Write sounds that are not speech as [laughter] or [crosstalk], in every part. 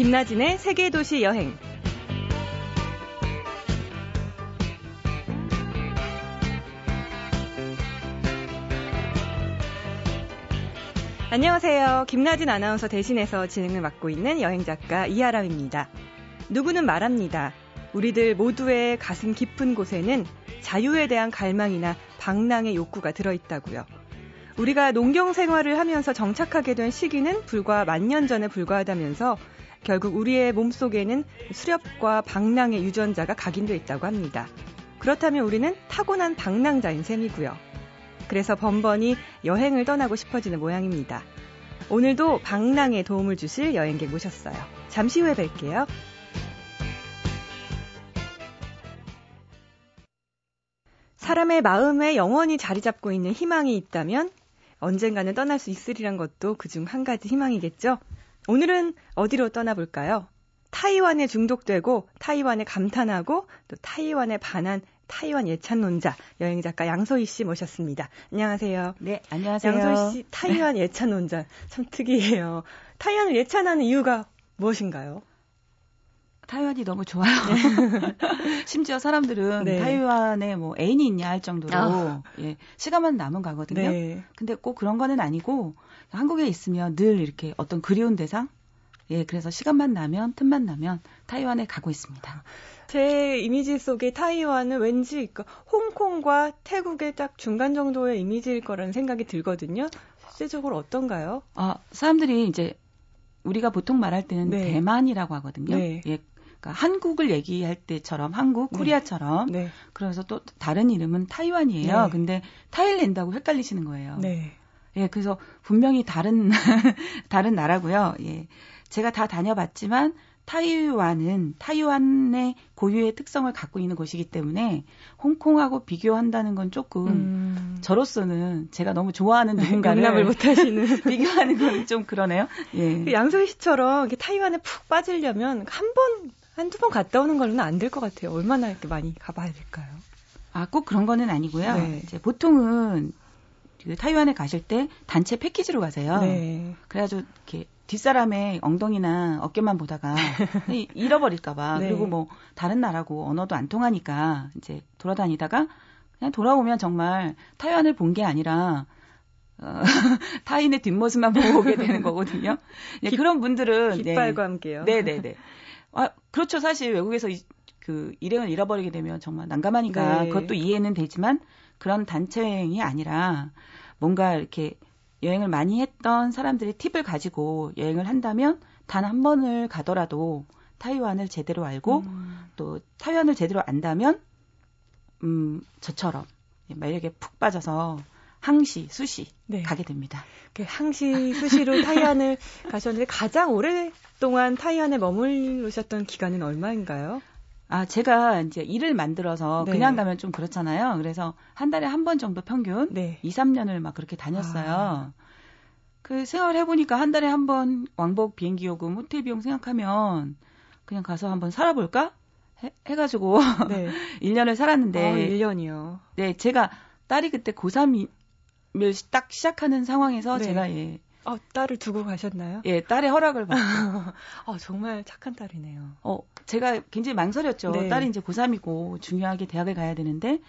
김나진의 세계도시 여행. 안녕하세요. 김나진 아나운서 대신해서 진행을 맡고 있는 여행작가 이하람입니다. 누구는 말합니다. 우리들 모두의 가슴 깊은 곳에는 자유에 대한 갈망이나 방랑의 욕구가 들어있다고요. 우리가 농경 생활을 하면서 정착하게 된 시기는 불과 만 년 전에 불과하다면서 결국 우리의 몸속에는 수렵과 방랑의 유전자가 각인되어 있다고 합니다. 그렇다면 우리는 타고난 방랑자인 셈이고요. 그래서 번번이 여행을 떠나고 싶어지는 모양입니다. 오늘도 방랑에 도움을 주실 여행객 모셨어요. 잠시 후에 뵐게요. 사람의 마음에 영원히 자리 잡고 있는 희망이 있다면 언젠가는 떠날 수 있으리란 것도 그중 한 가지 희망이겠죠? 오늘은 어디로 떠나볼까요? 타이완에 중독되고 타이완에 감탄하고 또 타이완에 반한 타이완 예찬론자 여행 작가 양소희 씨 모셨습니다. 안녕하세요. 네, 안녕하세요. 양소희 씨 타이완 예찬론자 참 특이해요. 타이완을 예찬하는 이유가 무엇인가요? 타이완이 너무 좋아요. 네. [laughs] 심지어 사람들은 네. 타이완에 뭐 애인이 있냐 할 정도로 아. 예, 시간만 남은 가거든요. 네. 근데 꼭 그런 거는 아니고 한국에 있으면 늘 이렇게 어떤 그리운 대상 예, 그래서 시간만 나면 틈만 나면 타이완에 가고 있습니다. 제 이미지 속에 타이완은 왠지 그 홍콩과 태국의 딱 중간 정도의 이미지일 거라는 생각이 들거든요. 실제적으로 어떤가요? 아, 사람들이 이제 우리가 보통 말할 때는 네. 대만이라고 하거든요. 네. 예, 그러니까 한국을 얘기할 때처럼 한국, 네. 코리아처럼 네. 그래서 또 다른 이름은 타이완이에요. 네. 근데 타일랜드하고 헷갈리시는 거예요. 네. 예, 그래서 분명히 다른 [laughs] 다른 나라고요. 예. 제가 다 다녀봤지만 타이완은 타이완의 고유의 특성을 갖고 있는 곳이기 때문에 홍콩하고 비교한다는 건 조금 음. 저로서는 제가 너무 좋아하는 누군가를 용납을 못하시는 [laughs] 비교하는 건 좀 그러네요. 예. 그 양소희 씨처럼 타이완에 푹 빠지려면 한 번 한두 번 갔다 오는 걸로는 안 될 것 같아요. 얼마나 이렇게 많이 가봐야 될까요? 아, 꼭 그런 거는 아니고요. 네. 이제 보통은 그 타이완에 가실 때 단체 패키지로 가세요. 네. 그래가지고 이렇게 뒷사람의 엉덩이나 어깨만 보다가 [laughs] 잃어버릴까봐 네. 그리고 뭐 다른 나라고 언어도 안 통하니까 이제 돌아다니다가 그냥 돌아오면 정말 타이완을 본 게 아니라 어, [laughs] 타인의 뒷모습만 보고 오게 되는 거거든요. 네, 그런 분들은 깃발과 네. 함께요. 네 네 네. 아, 그렇죠. 사실 외국에서 이, 그 일행을 잃어버리게 되면 정말 난감하니까 네. 그것도 이해는 되지만 그런 단체 여행이 아니라 뭔가 이렇게 여행을 많이 했던 사람들이 팁을 가지고 여행을 한다면 단 한 번을 가더라도 타이완을 제대로 알고 음. 또 타이완을 제대로 안다면 음 저처럼 만약에 푹 빠져서 항시, 수시 네. 가게 됩니다. 그 항시, 수시로 [laughs] 타이완을 가셨는데 가장 오랫동안 타이완에 머무르셨던 기간은 얼마인가요? 아, 제가 이제 일을 만들어서 네. 그냥 가면 좀 그렇잖아요. 그래서 한 달에 한 번 정도 평균 네. 2, 3년을 막 그렇게 다녔어요. 아. 그 생활 해보니까 한 달에 한 번 왕복 비행기 요금, 호텔 비용 생각하면 그냥 가서 한번 살아볼까? 해, 해가지고 네. [laughs] 1년을 살았는데. 아, 1년이요. 네, 제가 딸이 그때 고3이 딱 시작하는 상황에서 네. 제가 예. 어, 딸을 두고 가셨나요? 예, 딸의 허락을 받고. 아, [laughs] 정말 착한 딸이네요. 어, 제가 굉장히 망설였죠. 네. 딸이 이제 고3이고 중요하게 대학을 가야 되는데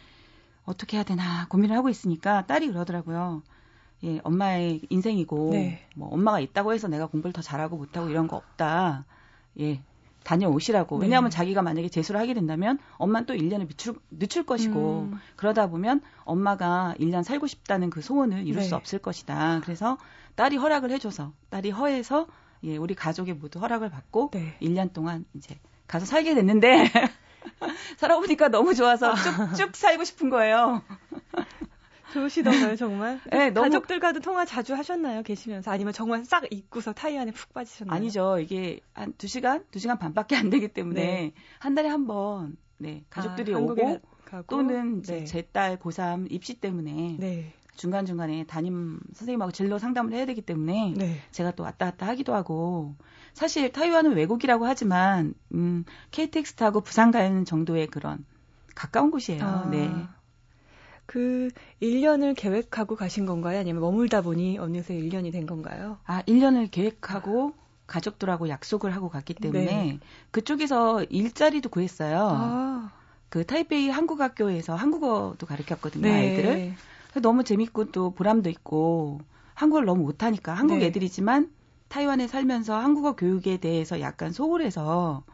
어떻게 해야 되나 고민을 하고 있으니까 딸이 그러더라고요. 예, 엄마의 인생이고 네. 뭐 엄마가 있다고 해서 내가 공부를 더 잘하고 못하고 이런 거 없다. 예. 다녀오시라고. 네. 왜냐하면 자기가 만약에 재수를 하게 된다면 엄마는 또 1년을 늦출, 늦출 것이고 음. 그러다 보면 엄마가 1년 살고 싶다는 그 소원을 이룰 네. 수 없을 것이다. 그래서 딸이 허락을 해줘서 딸이 허해서 예, 우리 가족이 모두 허락을 받고 네. 1년 동안 이제 가서 살게 됐는데 [laughs] 살아보니까 너무 좋아서 쭉쭉 살고 싶은 거예요. [laughs] 좋으시던가요, 정말? 네, 너무... 가족들과도 통화 자주 하셨나요, 계시면서? 아니면 정말 싹 잊고서 타이완에 푹 빠지셨나요? 아니죠. 이게 한 2시간? 2시간 반밖에 안 되기 때문에 네. 한 달에 한 번, 네, 가족들이 아, 오고 가고? 또는 네. 제딸 고3 입시 때문에 네. 중간중간에 담임 선생님하고 진로 상담을 해야 되기 때문에 네. 제가 또 왔다 갔다 하기도 하고 사실 타이완은 외국이라고 하지만 음, KTX 타고 부산 가는 정도의 그런 가까운 곳이에요. 아. 네. 그 1년을 계획하고 가신 건가요? 아니면 머물다 보니 어느새 1년이 된 건가요? 아, 1년을 계획하고 가족들하고 약속을 하고 갔기 때문에 네. 그쪽에서 일자리도 구했어요. 아. 그 타이페이 한국학교에서 한국어도 가르쳤거든요, 네. 아이들을. 너무 재밌고 또 보람도 있고 한국어를 너무 못하니까 한국 네. 애들이지만 타이완에 살면서 한국어 교육에 대해서 약간 소홀해서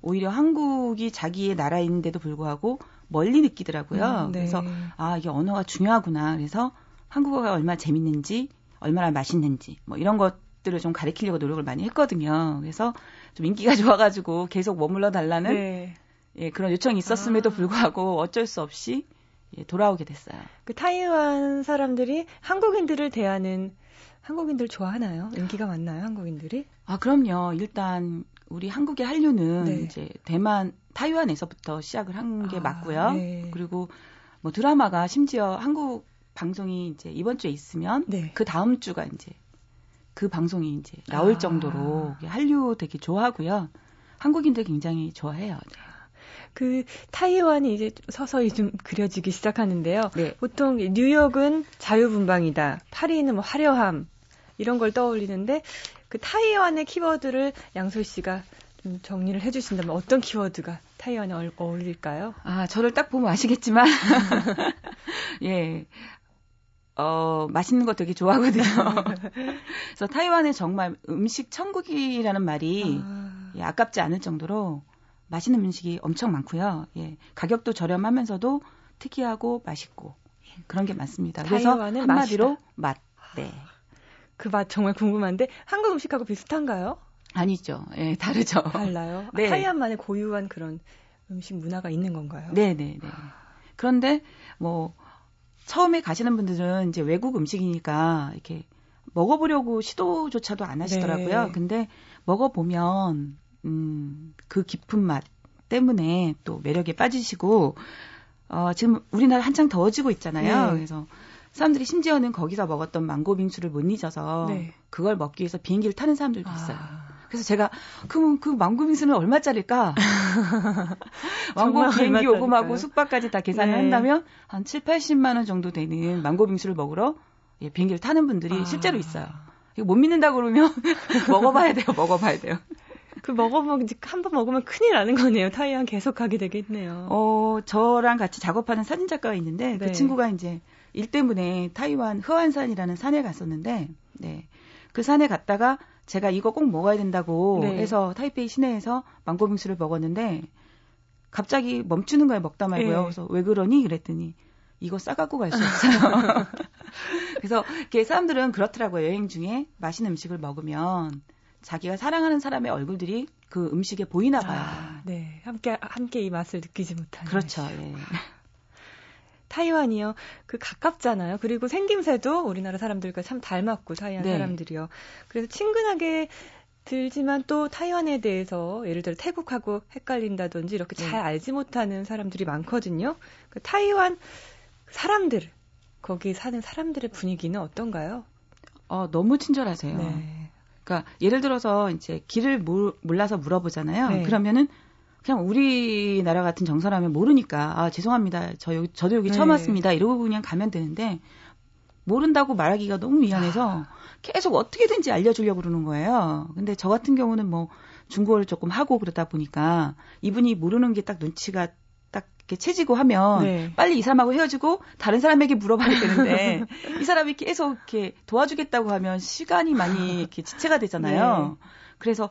오히려 한국이 자기의 나라인데도 불구하고 멀리 느끼더라고요. 음, 네. 그래서 아 이게 언어가 중요하구나. 그래서 한국어가 얼마나 재밌는지, 얼마나 맛있는지 뭐 이런 것들을 좀 가르치려고 노력을 많이 했거든요. 그래서 좀 인기가 [laughs] 좋아가지고 계속 머물러 달라는 네. 예, 그런 요청이 있었음에도 아. 불구하고 어쩔 수 없이 예, 돌아오게 됐어요. 그 타이완 사람들이 한국인들을 대하는 한국인들 좋아하나요? 인기가 많나요, 한국인들이? 아, 그럼요. 일단 우리 한국의 한류는 네. 이제 대만, 타이완에서부터 시작을 한게 아, 맞고요. 네. 그리고 뭐 드라마가 심지어 한국 방송이 이제 이번 주에 있으면 네. 그 다음 주가 이제 그 방송이 이제 나올 아. 정도로 한류 되게 좋아하고요. 한국인들 굉장히 좋아해요. 네. 그 타이완이 이제 서서히 좀 그려지기 시작하는데요. 네. 보통 뉴욕은 자유분방이다. 파리는 뭐 화려함 이런 걸 떠올리는데 그 타이완의 키워드를 양솔 씨가 좀 정리를 해주신다면 어떤 키워드가 타이완에 어울릴까요? 아 저를 딱 보면 아시겠지만 [laughs] 예. 어, 맛있는 거 되게 좋아하거든요. [laughs] 그래서 타이완에 정말 음식 천국이라는 말이 아... 예, 아깝지 않을 정도로 맛있는 음식이 엄청 많고요. 예. 가격도 저렴하면서도 특이하고 맛있고 예, 그런 게 많습니다. 그래서 한마디로 맛. 네. 그 맛 정말 궁금한데 한국 음식하고 비슷한가요? 아니죠. 예, 다르죠. 달라요. [laughs] 네. 타이완만의 고유한 그런 음식 문화가 있는 건가요? 네, 네, 네. 그런데 뭐 처음에 가시는 분들은 이제 외국 음식이니까 이렇게 먹어보려고 시도조차도 안 하시더라고요. 네. 근데 먹어보면 음, 그 깊은 맛 때문에 또 매력에 빠지시고, 어, 지금 우리나라 한창 더워지고 있잖아요. 네. 그래서 사람들이 심지어는 거기서 먹었던 망고 빙수를 못 잊어서 네. 그걸 먹기 위해서 비행기를 타는 사람들도 있어요. 아. 그래서 제가 그럼 그 망고 빙수는 얼마짜리일까? [laughs] 망고 비행기 요금하고 숙박까지 다 계산을 네. 한다면 한 7, 80만 원 정도 되는 망고 빙수를 먹으러 예, 비행기를 타는 분들이 아. 실제로 있어요. 이거 못 믿는다 그러면 [laughs] 먹어봐야 돼요. 먹어봐야 돼요. 그 먹어보면 한 번 먹으면 큰일 나는 거네요. 타이완 계속 가게 되겠네요. 어, 저랑 같이 작업하는 사진 작가가 있는데 그 네. 그 친구가 이제 일 때문에 타이완 흐완산이라는 산에 갔었는데 네. 그 산에 갔다가 제가 이거 꼭 먹어야 된다고 네. 해서 타이페이 시내에서 망고빙수를 먹었는데 갑자기 멈추는 거예요. 먹다 말고요. 네. 그래서 왜 그러니? 그랬더니 이거 싸갖고 갈 수 없어요. [laughs] 그래서 이렇게 사람들은 그렇더라고요. 여행 중에 맛있는 음식을 먹으면 자기가 사랑하는 사람의 얼굴들이 그 음식에 보이나 봐요. 아, 네. 함께, 함께 이 맛을 느끼지 못하는. 그렇죠. 예. [laughs] 타이완이요. 그 가깝잖아요. 그리고 생김새도 우리나라 사람들과 참 닮았고, 타이완 네. 사람들이요. 그래서 친근하게 들지만 또 타이완에 대해서 예를 들어 태국하고 헷갈린다든지 이렇게 네. 잘 알지 못하는 사람들이 많거든요. 그 타이완 사람들, 거기 사는 사람들의 분위기는 어떤가요? 어, 너무 친절하세요. 네. 그러니까 예를 들어서 이제 길을 몰라서 물어보잖아요. 네. 그러면은 그냥 우리나라 같은 정서라면 모르니까 아 죄송합니다. 저 여기 저도 여기 처음 네. 왔습니다. 이러고 그냥 가면 되는데 모른다고 말하기가 너무 미안해서 아. 계속 어떻게든지 알려주려고 그러는 거예요. 근데 저 같은 경우는 뭐 중국어를 조금 하고 그러다 보니까 이분이 모르는 게 딱 눈치가 이렇게 채지고 하면 네. 빨리 이 사람하고 헤어지고 다른 사람에게 물어봐야 되는데 [laughs] 이 사람이 계속 이렇게 도와주겠다고 하면 시간이 많이 이렇게 지체가 되잖아요. 네. 그래서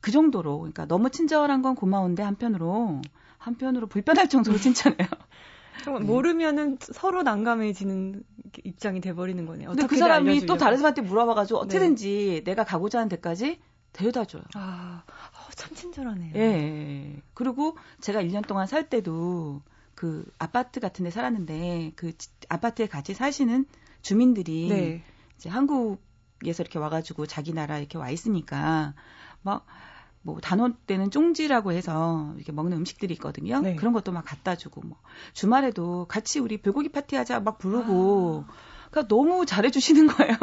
그 정도로 그러니까 너무 친절한 건 고마운데 한편으로 한편으로 불편할 정도로 친절해요. [laughs] 정말 네. 모르면은 서로 난감해지는 입장이 돼버리는 거네요. 근데 그 사람이 알려주려고. 또 다른 사람한테 물어봐가지고 어떻게든지 네. 내가 가고자 하는 데까지 데려다 줘요. 아, 어, 참 친절하네요. 예. 그리고 제가 1년 동안 살 때도 그 아파트 같은 데 살았는데 그 아파트에 같이 사시는 주민들이 네. 이제 한국에서 이렇게 와가지고 자기 나라 이렇게 와 있으니까 막 뭐 단원 때는 쫑지라고 해서 이렇게 먹는 음식들이 있거든요. 네. 그런 것도 막 갖다 주고 뭐 주말에도 같이 우리 불고기 파티하자 막 부르고 아. 그러니까 너무 잘해 주시는 거예요.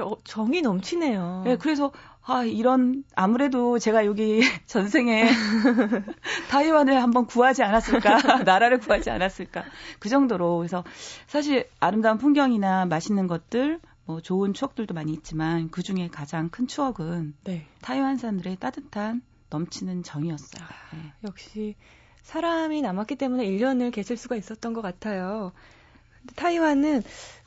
어, 정이 넘치네요. 네, 그래서 아 이런 아무래도 제가 여기 [laughs] 전생에 [laughs] 타이완을 한번 구하지 않았을까, [laughs] 나라를 구하지 않았을까 그 정도로 그래서 사실 아름다운 풍경이나 맛있는 것들 뭐 좋은 추억들도 많이 있지만 그 중에 가장 큰 추억은 네. 타이완 사람들의 따뜻한 넘치는 정이었어요. 아, 네. 역시 사람이 남았기 때문에 1년을 계실 수가 있었던 것 같아요. 타이완은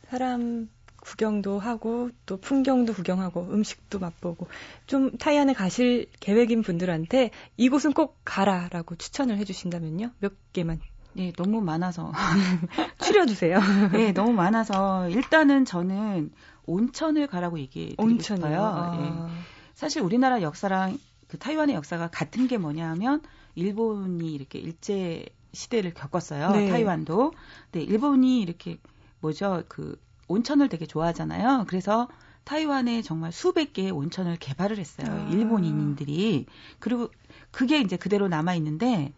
사람 구경도 하고 또 풍경도 구경하고 음식도 맛보고 좀 타이완에 가실 계획인 분들한테 이곳은 꼭 가라라고 추천을 해주신다면요 몇 개만 네, 너무 많아서. [laughs] 추려주세요. 네, 너무 많아서. 일단은 저는 온천을 가라고 얘기해 드리고 싶어요. 아. 네. 사실 우리나라 역사랑 그 타이완의 역사가 같은 게 뭐냐면 일본이 이렇게 일제 시대를 겪었어요. 네. 타이완도. 네, 일본이 이렇게 뭐죠? 그 온천을 되게 좋아하잖아요. 그래서 타이완에 정말 수백 개의 온천을 개발을 했어요. 아. 일본인들이. 그리고 그게 이제 그대로 남아 있는데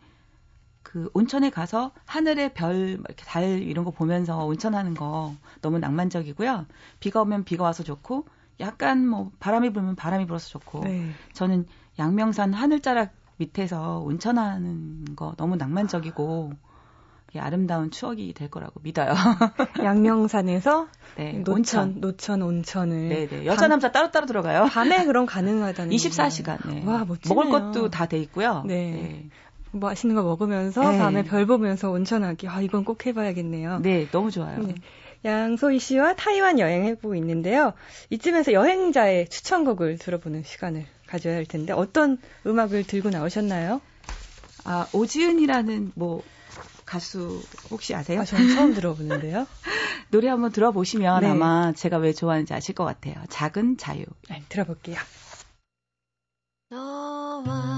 그 온천에 가서 하늘의 별, 뭐 이렇게 달 이런 거 보면서 온천하는 거 너무 낭만적이고요. 비가 오면 비가 와서 좋고, 약간 뭐 바람이 불면 바람이 불어서 좋고, 네. 저는 양명산 하늘자락 밑에서 온천하는 거 너무 낭만적이고, 아 름다운 추억이 될 거라고 믿어요. [laughs] 양명산에서 네, 노천, 온천. 노천 온천을. 네네. 네. 여자, 밤, 남자 따로따로 들어가요. 밤에 그럼 [laughs] 가능하다는 24시간. 네. 와, 멋지네요. 먹을 것도 다 돼 있고요. 네. 네. 맛있는 거 먹으면서 네. 밤에 별 보면서 온천하기. 아, 이건 꼭 해봐야겠네요. 네, 너무 좋아요. 네. 양소희 씨와 타이완 여행 해보고 있는데요. 이쯤에서 여행자의 추천곡을 들어보는 시간을 가져야 할 텐데 어떤 음악을 들고 나오셨나요? 아, 오지은이라는 뭐 가수 혹시 아세요? 아, 저는 처음 들어보는데요. [laughs] 노래 한번 들어보시면 네. 아마 제가 왜 좋아하는지 아실 것 같아요. 작은 자유. 네, 들어볼게요. 너와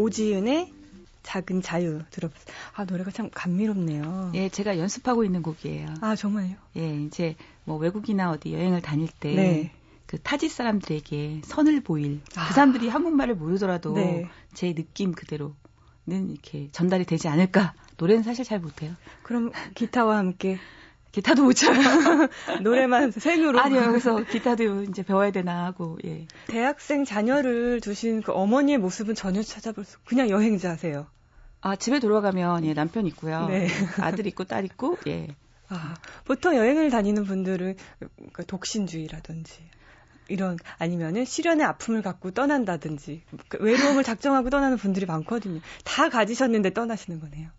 오지은의 작은 자유 들어보세요. 아, 노래가 참 감미롭네요. 예, 제가 연습하고 있는 곡이에요. 아, 정말요? 예, 이제 뭐 외국이나 어디 여행을 다닐 때. 네. 그 타지 사람들에게 선을 보일 아. 그 사람들이 한국말을 모르더라도 네. 제 느낌 그대로는 이렇게 전달이 되지 않을까 노래는 사실 잘 못해요. 그럼 기타와 함께 [laughs] 기타도 못 쳐요. [laughs] 노래만 생으로. 아니요, 그래서 기타도 이제 배워야 되나 하고, 예. 대학생 자녀를 두신 그 어머니의 모습은 전혀 찾아볼 수, 그냥 여행자세요. 아, 집에 돌아가면, 예, 남편 있고요. 네. 아들 있고, 딸 있고, 예. 아, 보통 여행을 다니는 분들은 그 독신주의라든지, 이런, 아니면은 실연의 아픔을 갖고 떠난다든지, 그 외로움을 작정하고 떠나는 분들이 많거든요. 다 가지셨는데 떠나시는 거네요.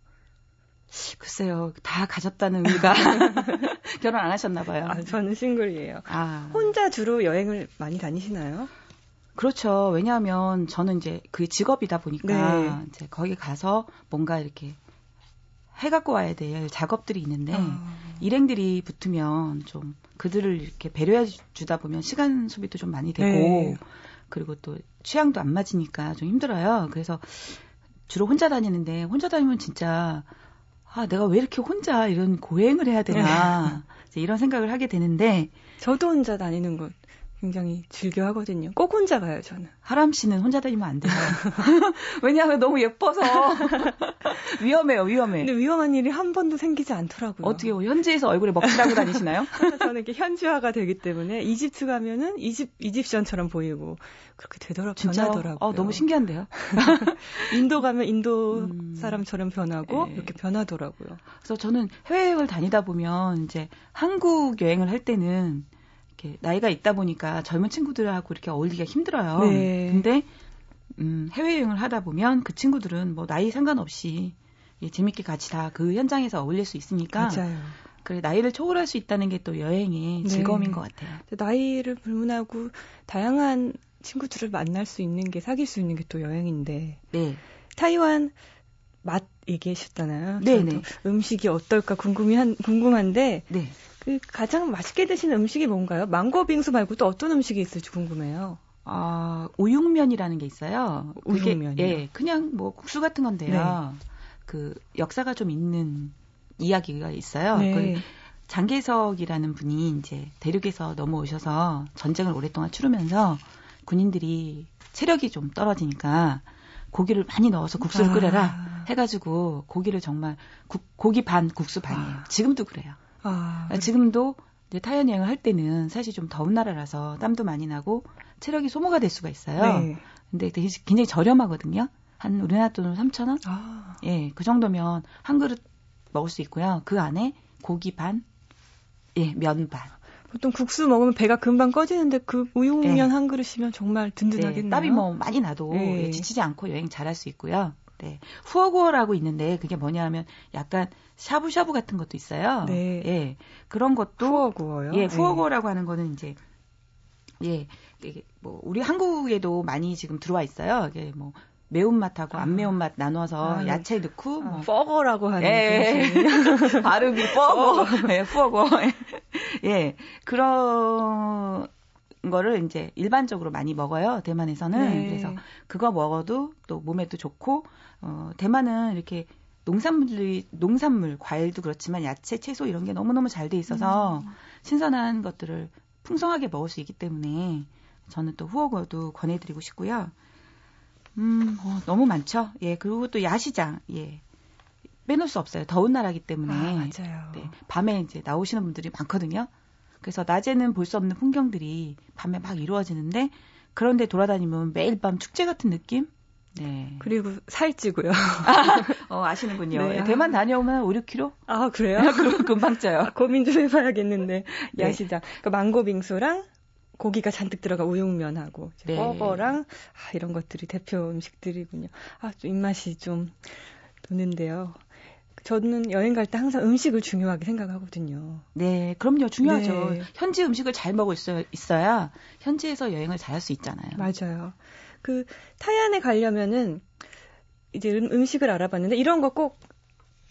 글쎄요, 다 가졌다는 의미가 [laughs] 결혼 안 하셨나 봐요. 아, 저는 싱글이에요. 아. 혼자 주로 여행을 많이 다니시나요? 그렇죠. 왜냐하면 저는 이제 그 직업이다 보니까 네. 이제 거기 가서 뭔가 이렇게 해 갖고 와야 될 작업들이 있는데 어. 일행들이 붙으면 좀 그들을 이렇게 배려해 주다 보면 시간 소비도 좀 많이 되고 네. 그리고 또 취향도 안 맞으니까 좀 힘들어요. 그래서 주로 혼자 다니는데 혼자 다니면 진짜 아, 내가 왜 이렇게 혼자 이런 고행을 해야 되나. 네. 이런 생각을 하게 되는데. 저도 혼자 다니는 것 굉장히 즐겨 하거든요. 꼭 혼자 가요, 저는. 하람 씨는 혼자 다니면 안 돼요. [laughs] 왜냐하면 너무 예뻐서. [laughs] 위험해요, 위험해. 근데 위험한 일이 한 번도 생기지 않더라고요. 어떻게, 현지에서 얼굴에 먹칠하고 다니시나요? [laughs] 저는 이렇게 현지화가 되기 때문에 이집트 가면은 이집, 이집션처럼 보이고 그렇게 되더라고요. 변하더라고요. 어, 너무 신기한데요? 인도 가면 인도 음... 사람처럼 변하고 네. 이렇게 변하더라고요. 그래서 저는 해외 여행을 다니다 보면 이제 한국 여행을 할 때는 이렇게 나이가 있다 보니까 젊은 친구들하고 이렇게 어울리기가 힘들어요. 네. 근데 음, 해외여행을 하다 보면 그 친구들은 뭐 나이 상관없이 예, 재밌게 같이 다 그 현장에서 어울릴 수 있으니까 맞아요. 그래 나이를 초월할 수 있다는 게 또 여행의 네. 즐거움인 것 같아요. 나이를 불문하고 다양한 친구들을 만날 수 있는 게 사귈 수 있는 게 또 여행인데. 네. 타이완 맛 얘기하셨잖아요. 네, 네. 음식이 어떨까 궁금한 궁금한데 네. 그 가장 맛있게 드시는 음식이 뭔가요? 망고 빙수 말고 또 어떤 음식이 있을지 궁금해요. 어, 우육면이라는 게 있어요. 우육면. 예, 그냥 뭐 국수 같은 건데요. 네. 그 역사가 좀 있는 이야기가 있어요. 네. 그 장계석이라는 분이 이제 대륙에서 넘어오셔서 전쟁을 오랫동안 치르면서 군인들이 체력이 좀 떨어지니까 고기를 많이 넣어서 국수를 아. 끓여라 해가지고 고기를 정말 국, 고기 반 국수 반이에요. 아. 지금도 그래요. 아, 지금도 이제 타연 여행을 할 때는 사실 좀 더운 나라라서 땀도 많이 나고 체력이 소모가 될 수가 있어요. 네. 근데 굉장히 저렴하거든요. 한 우리나라 돈으로 3,000원? 아. 예, 그 정도면 한 그릇 먹을 수 있고요. 그 안에 고기 반, 예, 면 반. 보통 국수 먹으면 배가 금방 꺼지는데 그 우육면 네. 한 그릇이면 정말 든든하겠네요. 네, 땀이 뭐 많이 나도 네. 예, 지치지 않고 여행 잘할 수 있고요. 네. 후어고라고 있는데 그게 뭐냐면 약간 샤브샤브 같은 것도 있어요. 네. 예. 그런 것도 후어고요. 예, 후어고라고 하는 거는 이제 예, 이게 뭐 우리 한국에도 많이 지금 들어와 있어요. 이게 뭐 매운맛하고 안 아. 매운맛 나눠서 아, 네. 야채 넣고 아, 뭐. 퍼거라고 하는 예, [laughs] 예. 발음이 퍼거. 예, 퍼거. 예. 그런 거를 이제 일반적으로 많이 먹어요. 대만에서는. 네. 그래서 그거 먹어도 또 몸에도 좋고 어 대만은 이렇게 농산물들이 농산물, 과일도 그렇지만 야채, 채소 이런 게 너무너무 잘 돼 있어서 음. 신선한 것들을 풍성하게 먹을 수 있기 때문에 저는 또 후어거도 권해드리고 싶고요. 음, 어, 너무 많죠. 예, 그리고 또 야시장, 예. 빼놓을 수 없어요. 더운 나라기 때문에. 아, 맞아요. 네, 밤에 이제 나오시는 분들이 많거든요. 그래서 낮에는 볼 수 없는 풍경들이 밤에 막 이루어지는데 그런데 돌아다니면 매일 밤 축제 같은 느낌? 네. 그리고 살찌고요. 어, 아시는군요. 네. 대만 다녀오면 5, 6kg? 아, 그래요? [laughs] 그럼 금방 쪄요. 아, [laughs] 고민 좀 해봐야겠는데. 네. 야시장. 그 망고 빙수랑 고기가 잔뜩 들어가 우육면하고 네. 버거랑 아, 이런 것들이 대표 음식들이군요. 아, 좀 입맛이 좀 도는데요. 저는 여행 갈 때 항상 음식을 중요하게 생각하거든요. 네, 그럼요. 중요하죠. 네. 현지 음식을 잘 먹을 수 있어야 현지에서 여행을 잘 할 수 있잖아요. 맞아요. 그 타이안에 가려면은 이제 음, 식을 알아봤는데 이런 거 꼭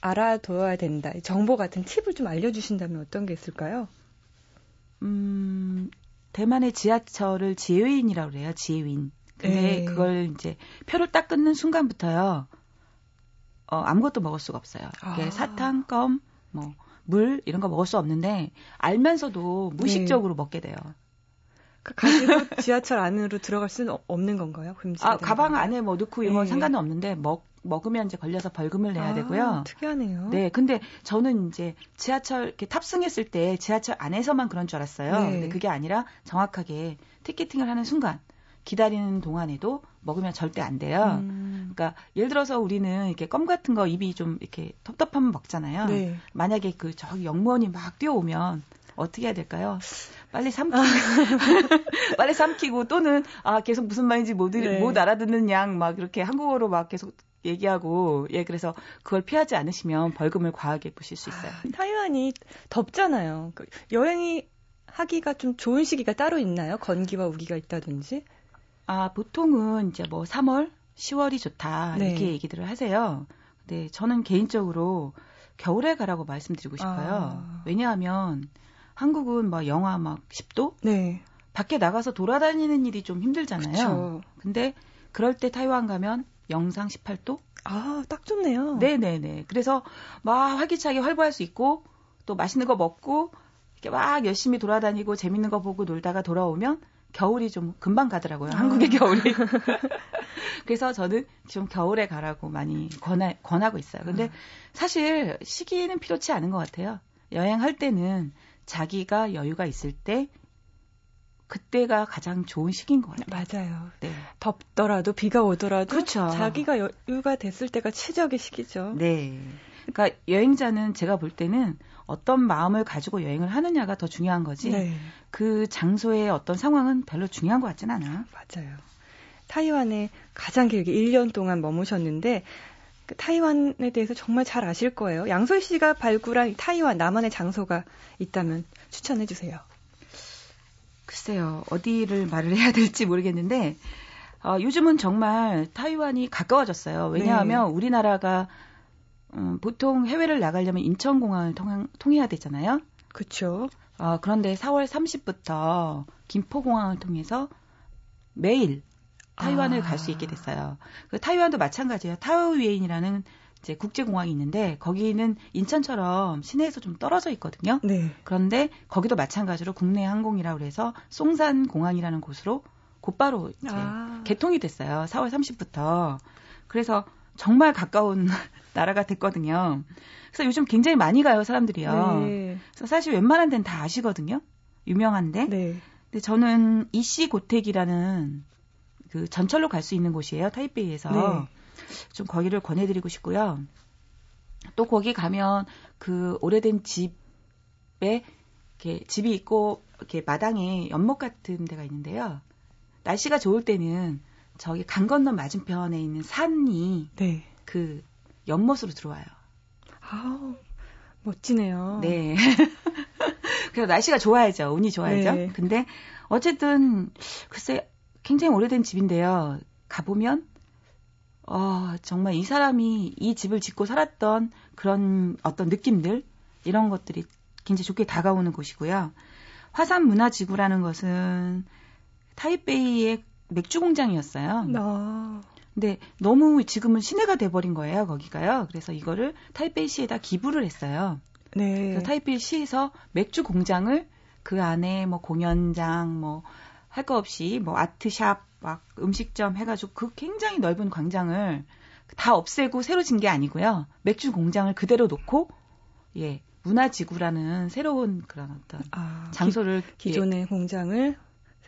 알아둬야 된다. 정보 같은 팁을 좀 알려주신다면 어떤 게 있을까요? 음, 대만의 지하철을 지혜윈이라고 그래요. 지혜윈. 근데 네. 그걸 이제 표를 딱 끊는 순간부터요. 어, 아무것도 먹을 수가 없어요. 아. 사탕, 껌, 뭐, 물, 이런 거 먹을 수 없는데, 알면서도 무의식적으로 네. 먹게 돼요. 그 가지고 [laughs] 지하철 안으로 들어갈 수는 없는 건가요? 아, 가방 안에 뭐 넣고 이런 건 네. 상관은 없는데 먹 먹으면 이제 걸려서 벌금을 내야 아, 되고요. 특이하네요. 네, 근데 저는 이제 지하철 이렇게 탑승했을 때 지하철 안에서만 그런 줄 알았어요. 네. 근데 그게 아니라 정확하게 티켓팅을 하는 순간 기다리는 동안에도 먹으면 절대 안 돼요. 음. 그러니까 예를 들어서 우리는 이렇게 껌 같은 거 입이 좀 이렇게 텁텁하면 먹잖아요. 네. 만약에 그 저기 영무원이 막 뛰어오면 어떻게 해야 될까요? 빨리 삼키고, [laughs] 빨리 삼키고 또는 아 계속 무슨 말인지 못, 네. 못 알아듣는 양 막 이렇게 한국어로 막 계속 얘기하고 예 그래서 그걸 피하지 않으시면 벌금을 과하게 부실 수 있어요. 아, 타이완이 덥잖아요. 그 여행이 하기가 좀 좋은 시기가 따로 있나요? 건기와 우기가 있다든지? 아 보통은 이제 뭐 3월, 10월이 좋다 네. 이렇게 얘기들을 하세요. 근데 저는 개인적으로 겨울에 가라고 말씀드리고 싶어요. 아. 왜냐하면 한국은 막 영하 막 10도? 네. 밖에 나가서 돌아다니는 일이 좀 힘들잖아요. 그쵸. 근데 그럴 때 타이완 가면 영상 18도? 아, 딱 좋네요. 네네네. 그래서 막 활기차게 활보할 수 있고 또 맛있는 거 먹고 이렇게 막 열심히 돌아다니고 재밌는 거 보고 놀다가 돌아오면 겨울이 좀 금방 가더라고요. 아. 한국의 [laughs] 겨울이. [laughs] 그래서 저는 좀 겨울에 가라고 많이 권하, 권하고 있어요. 근데 아. 사실 시기는 필요치 않은 것 같아요. 여행할 때는 자기가 여유가 있을 때 그때가 가장 좋은 시기인 것 같아요. 맞아요. 네. 덥더라도 비가 오더라도 그렇죠. 자기가 여유가 됐을 때가 최적의 시기죠. 네. 그러니까 여행자는 제가 볼 때는 어떤 마음을 가지고 여행을 하느냐가 더 중요한 거지. 네. 그 장소의 어떤 상황은 별로 중요한 것 같진 않아. 맞아요. 타이완에 가장 길게 1년 동안 머무셨는데 그 타이완에 대해서 정말 잘 아실 거예요. 양솔 씨가 발굴한 타이완 나만의 장소가 있다면 추천해 주세요. 글쎄요, 어디를 말을 해야 될지 모르겠는데, 어, 요즘은 정말 타이완이 가까워졌어요. 왜냐하면 네. 우리나라가 음, 보통 해외를 나가려면 인천공항을 통, 통해야 되잖아요. 그렇죠. 어, 그런데 4월 30부터 김포공항을 통해서 매일 타이완을 아. 갈수 있게 됐어요. 그 타이완도 마찬가지예요. 타오유엔이라는 이제 국제공항이 있는데 거기는 인천처럼 시내에서 좀 떨어져 있거든요. 네. 그런데 거기도 마찬가지로 국내 항공이라고 그래서 송산 공항이라는 곳으로 곧바로 이제 아. 개통이 됐어요. 4월 30부터. 그래서 정말 가까운 [laughs] 나라가 됐거든요. 그래서 요즘 굉장히 많이 가요, 사람들이요. 네. 그래서 사실 웬만한 데는 다 아시거든요. 유명한데. 네. 근데 저는 이씨 고택이라는 그 전철로 갈 수 있는 곳이에요. 타이베이에서. 네. 좀 거기를 권해드리고 싶고요. 또 거기 가면 그 오래된 집에 이렇게 집이 있고 이렇게 마당에 연못 같은 데가 있는데요. 날씨가 좋을 때는 저기 강 건너 맞은편에 있는 산이 네. 그 연못으로 들어와요. 아 멋지네요. 네. [laughs] 그래서 날씨가 좋아야죠. 운이 좋아야죠. 네. 근데 어쨌든 글쎄 굉장히 오래된 집인데요. 가보면 어, 정말 이 사람이 이 집을 짓고 살았던 그런 어떤 느낌들 이런 것들이 굉장히 좋게 다가오는 곳이고요. 화산 문화지구라는 것은 타이베이의 맥주 공장이었어요. 아. 근데 너무 지금은 시내가 돼버린 거예요, 거기가요. 그래서 이거를 타이베이 시에다 기부를 했어요. 네. 그래서 타이베이 시에서 맥주 공장을 그 안에 뭐 공연장, 뭐 할 거 없이 뭐 아트샵, 막 음식점 해가지고 그 굉장히 넓은 광장을 다 없애고 새로 진 게 아니고요. 맥주 공장을 그대로 놓고 예 문화지구라는 새로운 그런 어떤 아, 장소를 기, 존의 예. 공장을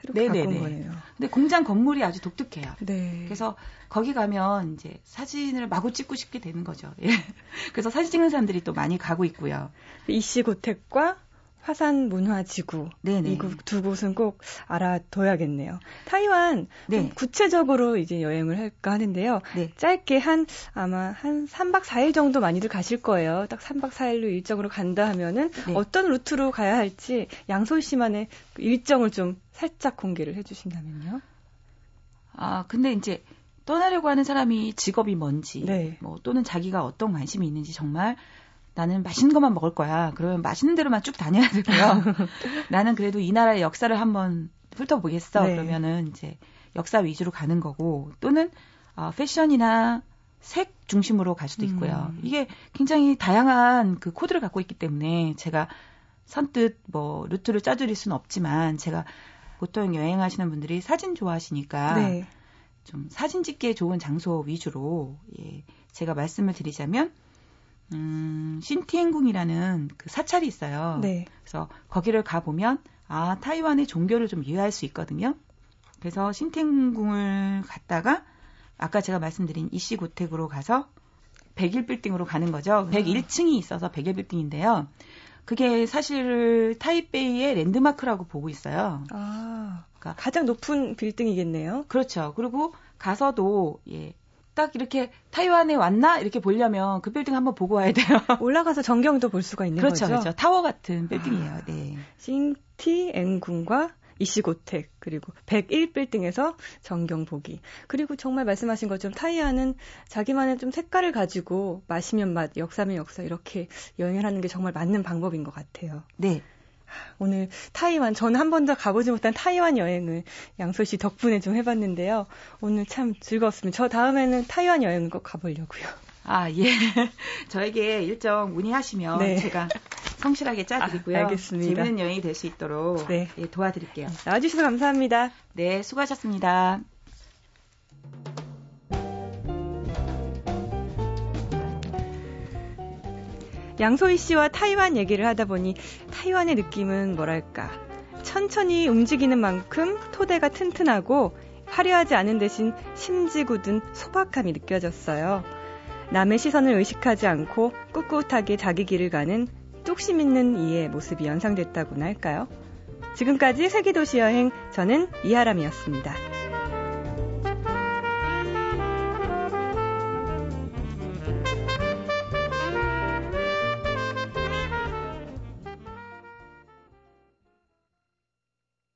새롭게 네네네. 바꾼 거네요. 근데 공장 건물이 아주 독특해요. 네. 그래서 거기 가면 이제 사진을 마구 찍고 싶게 되는 거죠. 예. [laughs] 그래서 사진 찍는 사람들이 또 많이 가고 있고요. 이씨 고택과 화산 문화 지구 이 두 곳은 꼭 알아둬야겠네요. 타이완 네. 구체적으로 이제 여행을 할까 하는데요. 네. 짧게 한 아마 한 3박 4일 정도 많이들 가실 거예요. 딱 3박 4일로 일정으로 간다 하면은 네. 어떤 루트로 가야 할지 양솔 씨만의 일정을 좀 살짝 공개를 해 주신다면요. 아 근데 이제 떠나려고 하는 사람이 직업이 뭔지, 네. 뭐 또는 자기가 어떤 관심이 있는지 정말 나는 맛있는 것만 먹을 거야. 그러면 맛있는 대로만 쭉 다녀야 되고요. [laughs] 나는 그래도 이 나라의 역사를 한번 훑어보겠어. 네. 그러면은 이제 역사 위주로 가는 거고 또는 어, 패션이나 색 중심으로 갈 수도 있고요. 음. 이게 굉장히 다양한 그 코드를 갖고 있기 때문에 제가 선뜻 뭐 루트를 짜드릴 수는 없지만 제가 보통 여행하시는 분들이 사진 좋아하시니까 네. 좀 사진 찍기에 좋은 장소 위주로 예, 제가 말씀을 드리자면 음, 신티엔궁이라는 그 사찰이 있어요. 네. 그래서 거기를 가 보면 아, 타이완의 종교를 좀 이해할 수 있거든요. 그래서 싱티엔궁을 갔다가 아까 제가 말씀드린 이씨 고택으로 가서 101 빌딩으로 가는 거죠. 101층이 있어서 101 빌딩인데요. 그게 사실 타이베이의 랜드마크라고 보고 있어요. 아, 그러니까 가장 높은 빌딩이겠네요. 그렇죠. 그리고 가서도 예, 딱 이렇게 타이완에 왔나 이렇게 보려면 그 빌딩 한번 보고 와야 돼요. [laughs] 올라가서 전경도 볼 수가 있는 그렇죠, 거죠. 그렇죠. 타워 같은 빌딩이에요. 아, 네. 싱티엔궁과 이씨 고택 그리고 101빌딩에서 전경 보기. 그리고 정말 말씀하신 것처럼 타이완은 자기만의 좀 색깔을 가지고 마시면 맛, 역사면 역사 이렇게 여행을 하는 게 정말 맞는 방법인 것 같아요. 네. 오늘 타이완, 저는 한 번도 가보지 못한 타이완 여행을 양솔 씨 덕분에 좀 해봤는데요. 오늘 참 즐거웠습니다. 저 다음에는 타이완 여행을 꼭 가보려고요. 아, 예. [laughs] 저에게 일정 문의하시면 네. 제가 성실하게 짜드리고요. 아, 알겠습니다. 재밌는 여행이 될 수 있도록 네. 예, 도와드릴게요. 나와주셔서 감사합니다. 네, 수고하셨습니다. 양소희 씨와 타이완 얘기를 하다 보니 타이완의 느낌은 뭐랄까. 천천히 움직이는 만큼 토대가 튼튼하고 화려하지 않은 대신 심지 굳은 소박함이 느껴졌어요. 남의 시선을 의식하지 않고 꿋꿋하게 자기 길을 가는 뚝심 있는 이의 모습이 연상됐다고나 할까요? 지금까지 세계도시 여행 저는 이하람이었습니다.